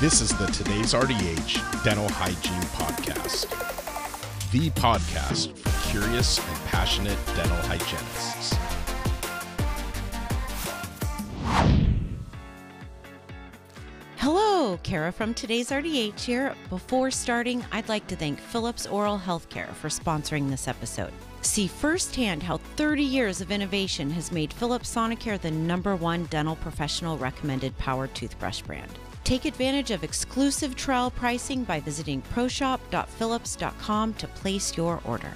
This is the Today's RDH Dental Hygiene Podcast, the podcast for curious and passionate dental hygienists. Hello, Kara from Today's RDH here. Before starting, I'd like to thank Philips Oral Healthcare for sponsoring this episode. See firsthand how 30 years of innovation has made Philips Sonicare the number one dental professional recommended power toothbrush brand. Take advantage of exclusive trial pricing by visiting proshop.philips.com to place your order.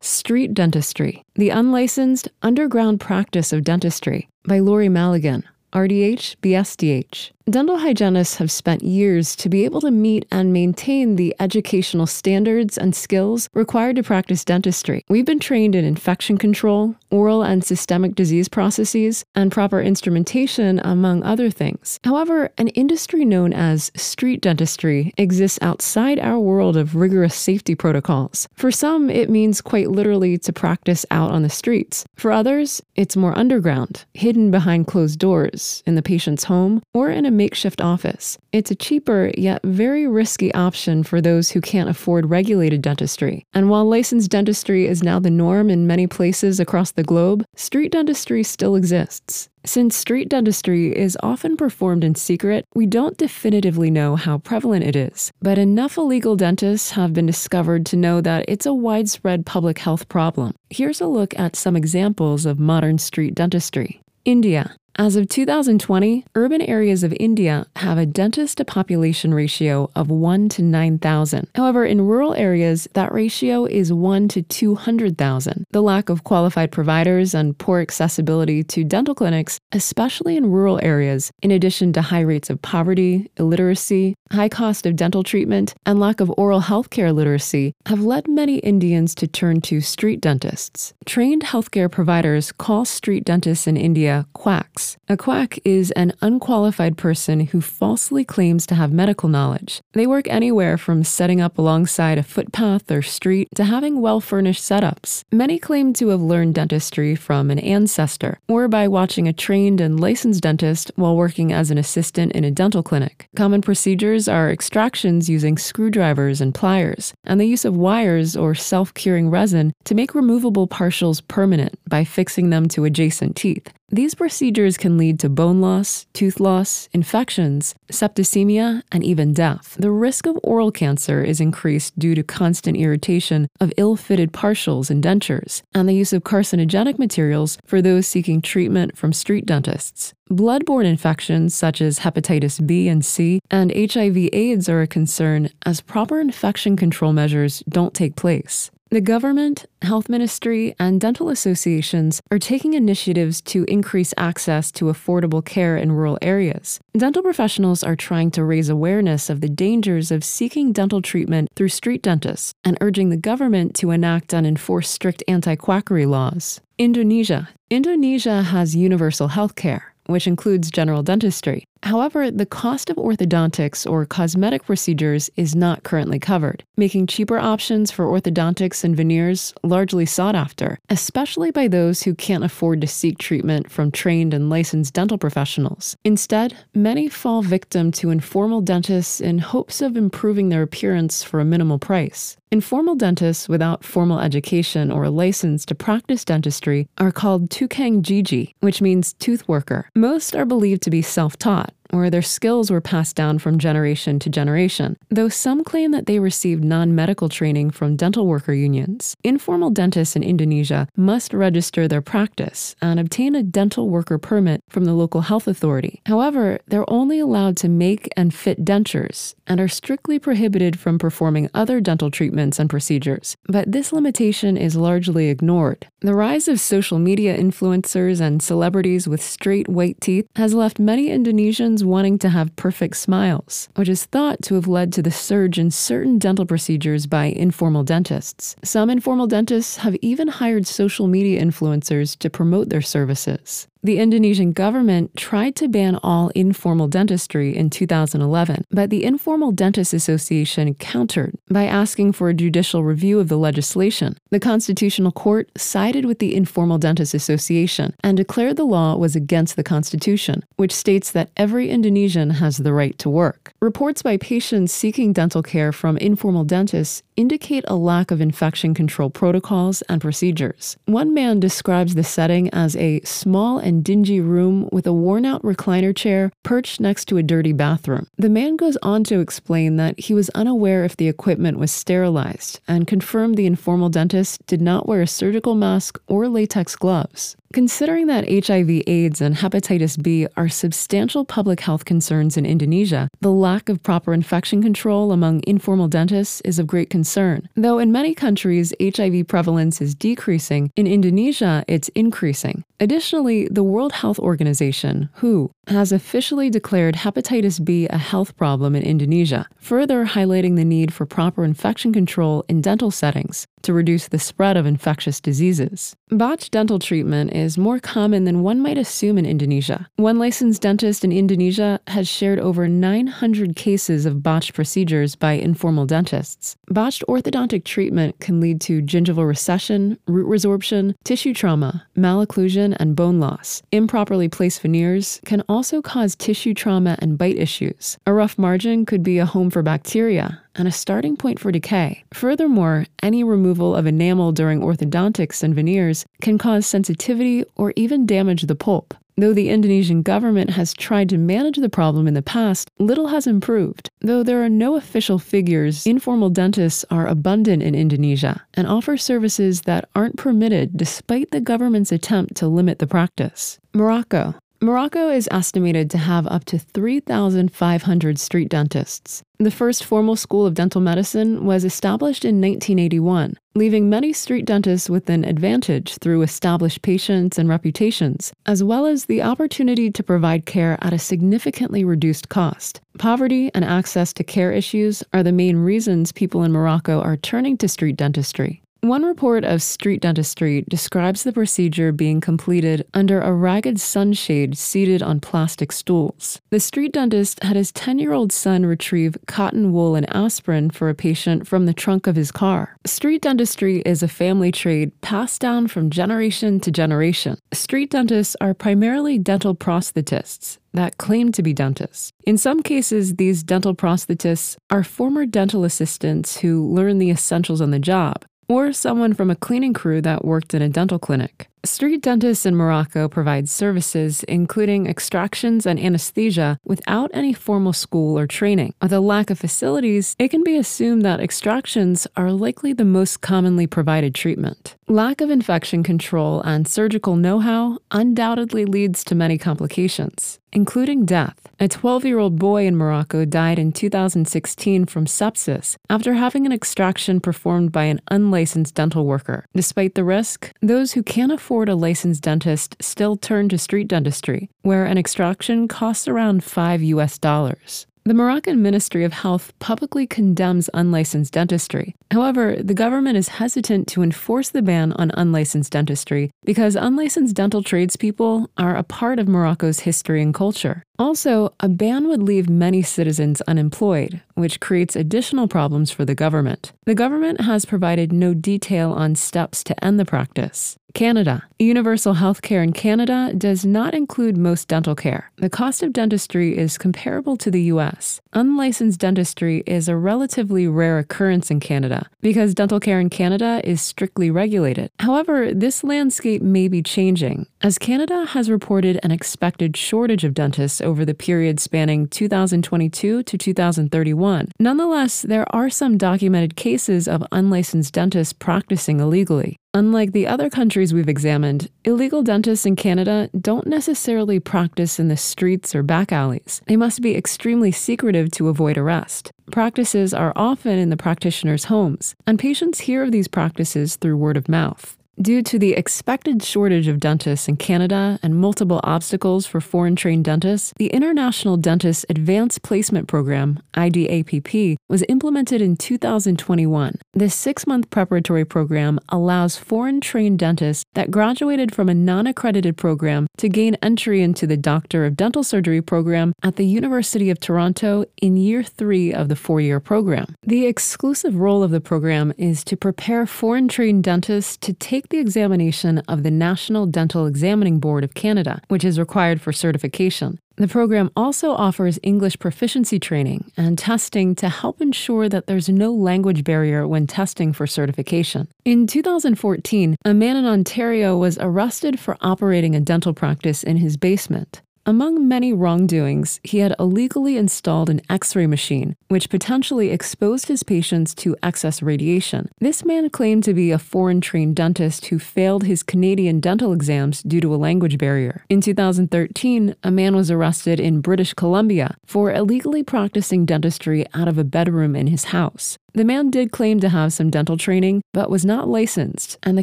Street Dentistry The Unlicensed Underground Practice of Dentistry by Laurie Magallan, RDH BSDH. Dental hygienists have spent years to be able to meet and maintain the educational standards and skills required to practice dentistry. We've been trained in infection control, oral and systemic disease processes, and proper instrumentation, among other things. However, an industry known as street dentistry exists outside our world of rigorous safety protocols. For some, it means quite literally to practice out on the streets. For others, it's more underground, hidden behind closed doors, in the patient's home, or in a makeshift office. It's a cheaper yet very risky option for those who can't afford regulated dentistry. And while licensed dentistry is now the norm in many places across the globe, street dentistry still exists. Since street dentistry is often performed in secret, we don't definitively know how prevalent it is. But enough illegal dentists have been discovered to know that it's a widespread public health problem. Here's a look at some examples of modern street dentistry. India. As of 2020, urban areas of India have a dentist to population ratio of 1 to 9,000. However, in rural areas, that ratio is 1 to 200,000. The lack of qualified providers and poor accessibility to dental clinics, especially in rural areas, in addition to high rates of poverty, illiteracy, high cost of dental treatment, and lack of oral healthcare literacy, have led many Indians to turn to street dentists. Trained healthcare providers call street dentists in India quacks. A quack is an unqualified person who falsely claims to have medical knowledge. They work anywhere from setting up alongside a footpath or street to having well furnished setups. Many claim to have learned dentistry from an ancestor or by watching a trained and licensed dentist while working as an assistant in a dental clinic. Common procedures are extractions using screwdrivers and pliers, and the use of wires or self curing resin to make removable partials permanent by fixing them to adjacent teeth. These procedures can lead to bone loss, tooth loss, infections, septicemia, and even death. The risk of oral cancer is increased due to constant irritation of ill fitted partials and dentures, and the use of carcinogenic materials for those seeking treatment from street dentists. Bloodborne infections such as hepatitis B and C and HIV/AIDS are a concern as proper infection control measures don't take place. The government, health ministry, and dental associations are taking initiatives to increase access to affordable care in rural areas. Dental professionals are trying to raise awareness of the dangers of seeking dental treatment through street dentists and urging the government to enact and enforce strict anti quackery laws. Indonesia. Indonesia has universal health care which includes general dentistry. However, the cost of orthodontics or cosmetic procedures is not currently covered, making cheaper options for orthodontics and veneers largely sought after, especially by those who can't afford to seek treatment from trained and licensed dental professionals. Instead, many fall victim to informal dentists in hopes of improving their appearance for a minimal price. Informal dentists without formal education or a license to practice dentistry are called tukang gigi, which means tooth worker. Most are believed to be self taught not or their skills were passed down from generation to generation, though some claim that they received non medical training from dental worker unions. Informal dentists in Indonesia must register their practice and obtain a dental worker permit from the local health authority. However, they're only allowed to make and fit dentures and are strictly prohibited from performing other dental treatments and procedures. But this limitation is largely ignored. The rise of social media influencers and celebrities with straight white teeth has left many Indonesians wanting to have perfect smiles, which is thought to have led to the surge in certain dental procedures by informal dentists. Some informal dentists have even hired social media influencers to promote their services. The Indonesian government tried to ban all informal dentistry in 2011, but the Informal Dentists Association countered by asking for a judicial review of the legislation. The Constitutional Court sided with the Informal Dentists Association and declared the law was against the Constitution, which states that every Indonesian has the right to work. Reports by patients seeking dental care from informal dentists indicate a lack of infection control protocols and procedures. One man describes the setting as a small and dingy room with a worn out recliner chair perched next to a dirty bathroom. The man goes on to explain that he was unaware if the equipment was sterilized and confirmed the informal dentist did not wear a surgical mask or latex gloves. Considering that HIV, AIDS, and hepatitis B are substantial public health concerns in Indonesia, the lack of proper infection control among informal dentists is of great concern. Though in many countries HIV prevalence is decreasing, in Indonesia it's increasing. Additionally, the World Health Organization, WHO, has officially declared hepatitis B a health problem in Indonesia, further highlighting the need for proper infection control in dental settings to reduce the spread of infectious diseases. Botched dental treatment is more common than one might assume in Indonesia. One licensed dentist in Indonesia has shared over 900 cases of botched procedures by informal dentists. Botched orthodontic treatment can lead to gingival recession, root resorption, tissue trauma, malocclusion, and bone loss. Improperly placed veneers can also cause tissue trauma and bite issues. A rough margin could be a home for bacteria, and a starting point for decay. Furthermore, any removal of enamel during orthodontics and veneers can cause sensitivity or even damage the pulp. Though the Indonesian government has tried to manage the problem in the past, little has improved. Though there are no official figures, informal dentists are abundant in Indonesia and offer services that aren't permitted despite the government's attempt to limit the practice. Morocco. Morocco is estimated to have up to 3,500 street dentists. The first formal school of dental medicine was established in 1981, leaving many street dentists with an advantage through established patients and reputations, as well as the opportunity to provide care at a significantly reduced cost. Poverty and access to care issues are the main reasons people in Morocco are turning to street dentistry. One report of street dentistry describes the procedure being completed under a ragged sunshade seated on plastic stools. The street dentist had his 10 year old son retrieve cotton wool and aspirin for a patient from the trunk of his car. Street dentistry is a family trade passed down from generation to generation. Street dentists are primarily dental prosthetists that claim to be dentists. In some cases, these dental prosthetists are former dental assistants who learn the essentials on the job or someone from a cleaning crew that worked in a dental clinic. Street dentists in Morocco provide services including extractions and anesthesia without any formal school or training. With a lack of facilities, it can be assumed that extractions are likely the most commonly provided treatment. Lack of infection control and surgical know how undoubtedly leads to many complications, including death. A 12 year old boy in Morocco died in 2016 from sepsis after having an extraction performed by an unlicensed dental worker. Despite the risk, those who can't afford afford a licensed dentist still turn to street dentistry, where an extraction costs around 5 US dollars. The Moroccan Ministry of Health publicly condemns unlicensed dentistry. However, the government is hesitant to enforce the ban on unlicensed dentistry because unlicensed dental tradespeople are a part of Morocco's history and culture. Also, a ban would leave many citizens unemployed, which creates additional problems for the government. The government has provided no detail on steps to end the practice. Canada. Universal health care in Canada does not include most dental care. The cost of dentistry is comparable to the US. Unlicensed dentistry is a relatively rare occurrence in Canada because dental care in Canada is strictly regulated. However, this landscape may be changing as Canada has reported an expected shortage of dentists over the period spanning 2022 to 2031. Nonetheless, there are some documented cases of unlicensed dentists practicing illegally. Unlike the other countries we've examined, illegal dentists in Canada don't necessarily practice in the streets or back alleys. They must be extremely secretive to avoid arrest. Practices are often in the practitioner's homes, and patients hear of these practices through word of mouth. Due to the expected shortage of dentists in Canada and multiple obstacles for foreign trained dentists, the International Dentist Advanced Placement Program, IDAPP, was implemented in 2021. This six month preparatory program allows foreign trained dentists that graduated from a non accredited program to gain entry into the Doctor of Dental Surgery program at the University of Toronto in year three of the four year program. The exclusive role of the program is to prepare foreign trained dentists to take the examination of the National Dental Examining Board of Canada, which is required for certification. The program also offers English proficiency training and testing to help ensure that there's no language barrier when testing for certification. In 2014, a man in Ontario was arrested for operating a dental practice in his basement. Among many wrongdoings, he had illegally installed an x ray machine, which potentially exposed his patients to excess radiation. This man claimed to be a foreign trained dentist who failed his Canadian dental exams due to a language barrier. In 2013, a man was arrested in British Columbia for illegally practicing dentistry out of a bedroom in his house. The man did claim to have some dental training, but was not licensed, and the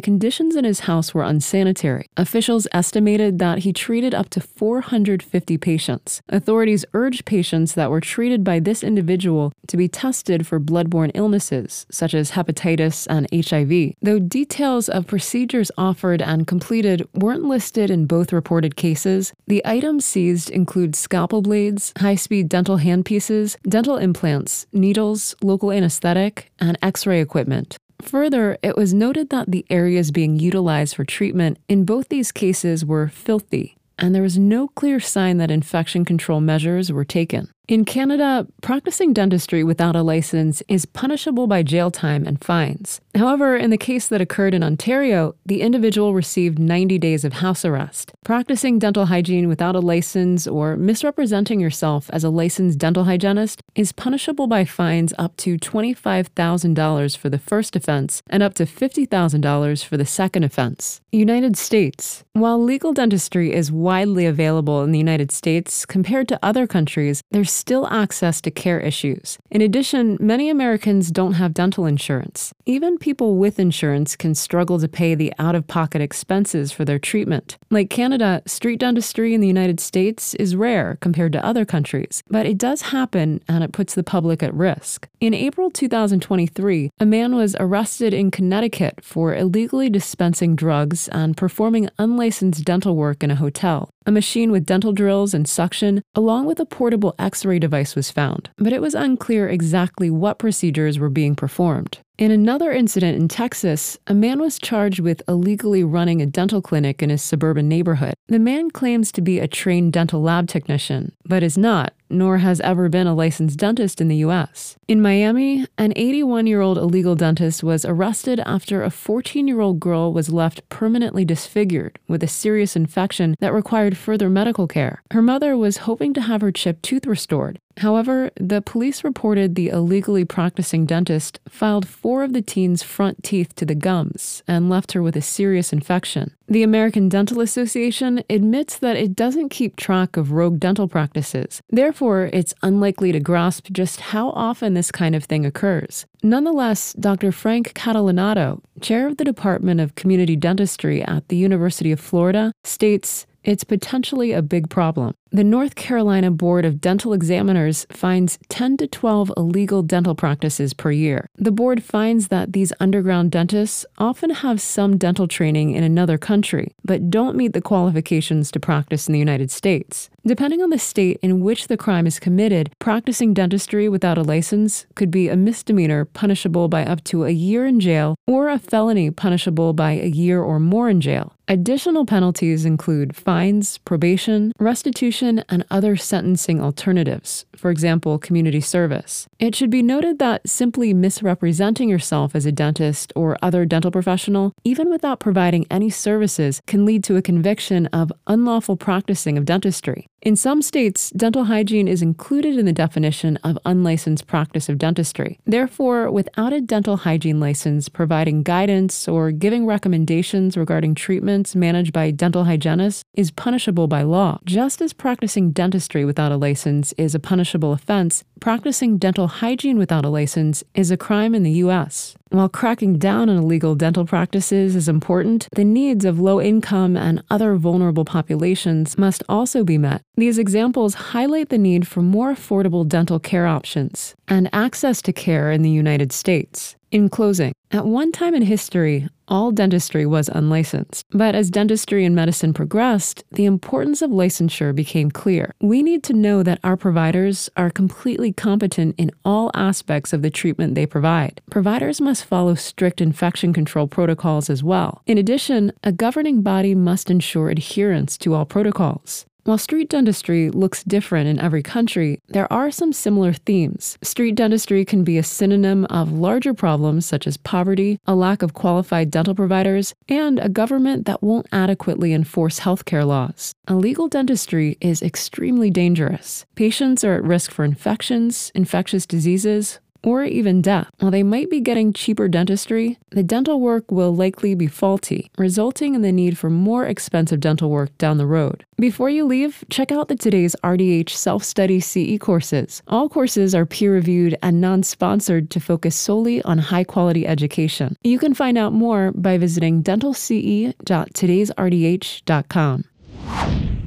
conditions in his house were unsanitary. Officials estimated that he treated up to 450 patients. Authorities urged patients that were treated by this individual to be tested for bloodborne illnesses, such as hepatitis and HIV. Though details of procedures offered and completed weren't listed in both reported cases, the items seized include scalpel blades, high speed dental handpieces, dental implants, needles, local anesthetic and x ray equipment. Further, it was noted that the areas being utilized for treatment in both these cases were filthy, and there was no clear sign that infection control measures were taken. In Canada, practicing dentistry without a license is punishable by jail time and fines. However, in the case that occurred in Ontario, the individual received 90 days of house arrest. Practicing dental hygiene without a license or misrepresenting yourself as a licensed dental hygienist is punishable by fines up to $25,000 for the first offense and up to $50,000 for the second offense. United States. While legal dentistry is widely available in the United States compared to other countries, there's still access to care issues. In addition, many Americans don't have dental insurance. Even people with insurance can struggle to pay the out of pocket expenses for their treatment. Like Canada, street dentistry in the United States is rare compared to other countries, but it does happen and it puts the public at risk. In April 2023, a man was arrested in Connecticut for illegally dispensing drugs and performing unlicensed dental work in a hotel. A machine with dental drills and suction, along with a portable x ray device, was found, but it was unclear exactly what procedures were being performed. In another incident in Texas, a man was charged with illegally running a dental clinic in his suburban neighborhood. The man claims to be a trained dental lab technician, but is not, nor has ever been a licensed dentist in the US. In Miami, an 81 year old illegal dentist was arrested after a 14 year old girl was left permanently disfigured with a serious infection that required further medical care. Her mother was hoping to have her chipped tooth restored. However, the police reported the illegally practicing dentist filed four of the teen's front teeth to the gums and left her with a serious infection. The American Dental Association admits that it doesn't keep track of rogue dental practices. Therefore, it's unlikely to grasp just how often this kind of thing occurs. Nonetheless, Dr. Frank Catalanotto, chair of the Department of Community Dentistry at the University of Florida, states it's potentially a big problem. The North Carolina Board of Dental Examiners finds 10 to 12 illegal dental practices per year. The board finds that these underground dentists often have some dental training in another country, but don't meet the qualifications to practice in the United States. Depending on the state in which the crime is committed, practicing dentistry without a license could be a misdemeanor punishable by up to a year in jail or a felony punishable by a year or more in jail. Additional penalties include fines, probation, restitution, and other sentencing alternatives, for example, community service. It should be noted that simply misrepresenting yourself as a dentist or other dental professional, even without providing any services, can lead to a conviction of unlawful practicing of dentistry. In some states, dental hygiene is included in the definition of unlicensed practice of dentistry. Therefore, without a dental hygiene license providing guidance or giving recommendations regarding treatments managed by dental hygienists is punishable by law. Just as practicing dentistry without a license is a punishable offense, practicing dental hygiene without a license is a crime in the U.S. While cracking down on illegal dental practices is important, the needs of low income and other vulnerable populations must also be met. These examples highlight the need for more affordable dental care options and access to care in the United States. In closing, at one time in history, all dentistry was unlicensed. But as dentistry and medicine progressed, the importance of licensure became clear. We need to know that our providers are completely competent in all aspects of the treatment they provide. Providers must follow strict infection control protocols as well. In addition, a governing body must ensure adherence to all protocols. While street dentistry looks different in every country, there are some similar themes. Street dentistry can be a synonym of larger problems such as poverty, a lack of qualified dental providers, and a government that won't adequately enforce healthcare laws. Illegal dentistry is extremely dangerous. Patients are at risk for infections, infectious diseases, or even death. While they might be getting cheaper dentistry, the dental work will likely be faulty, resulting in the need for more expensive dental work down the road. Before you leave, check out the today's RDH self study CE courses. All courses are peer reviewed and non sponsored to focus solely on high quality education. You can find out more by visiting dentalce.todaysrdh.com.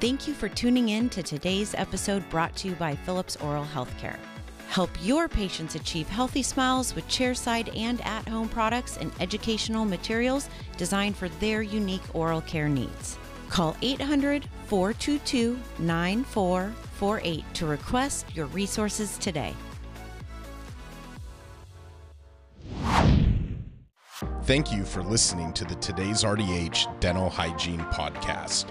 Thank you for tuning in to today's episode brought to you by Philips Oral Healthcare. Help your patients achieve healthy smiles with chairside and at home products and educational materials designed for their unique oral care needs. Call 800 422 9448 to request your resources today. Thank you for listening to the Today's RDH Dental Hygiene Podcast.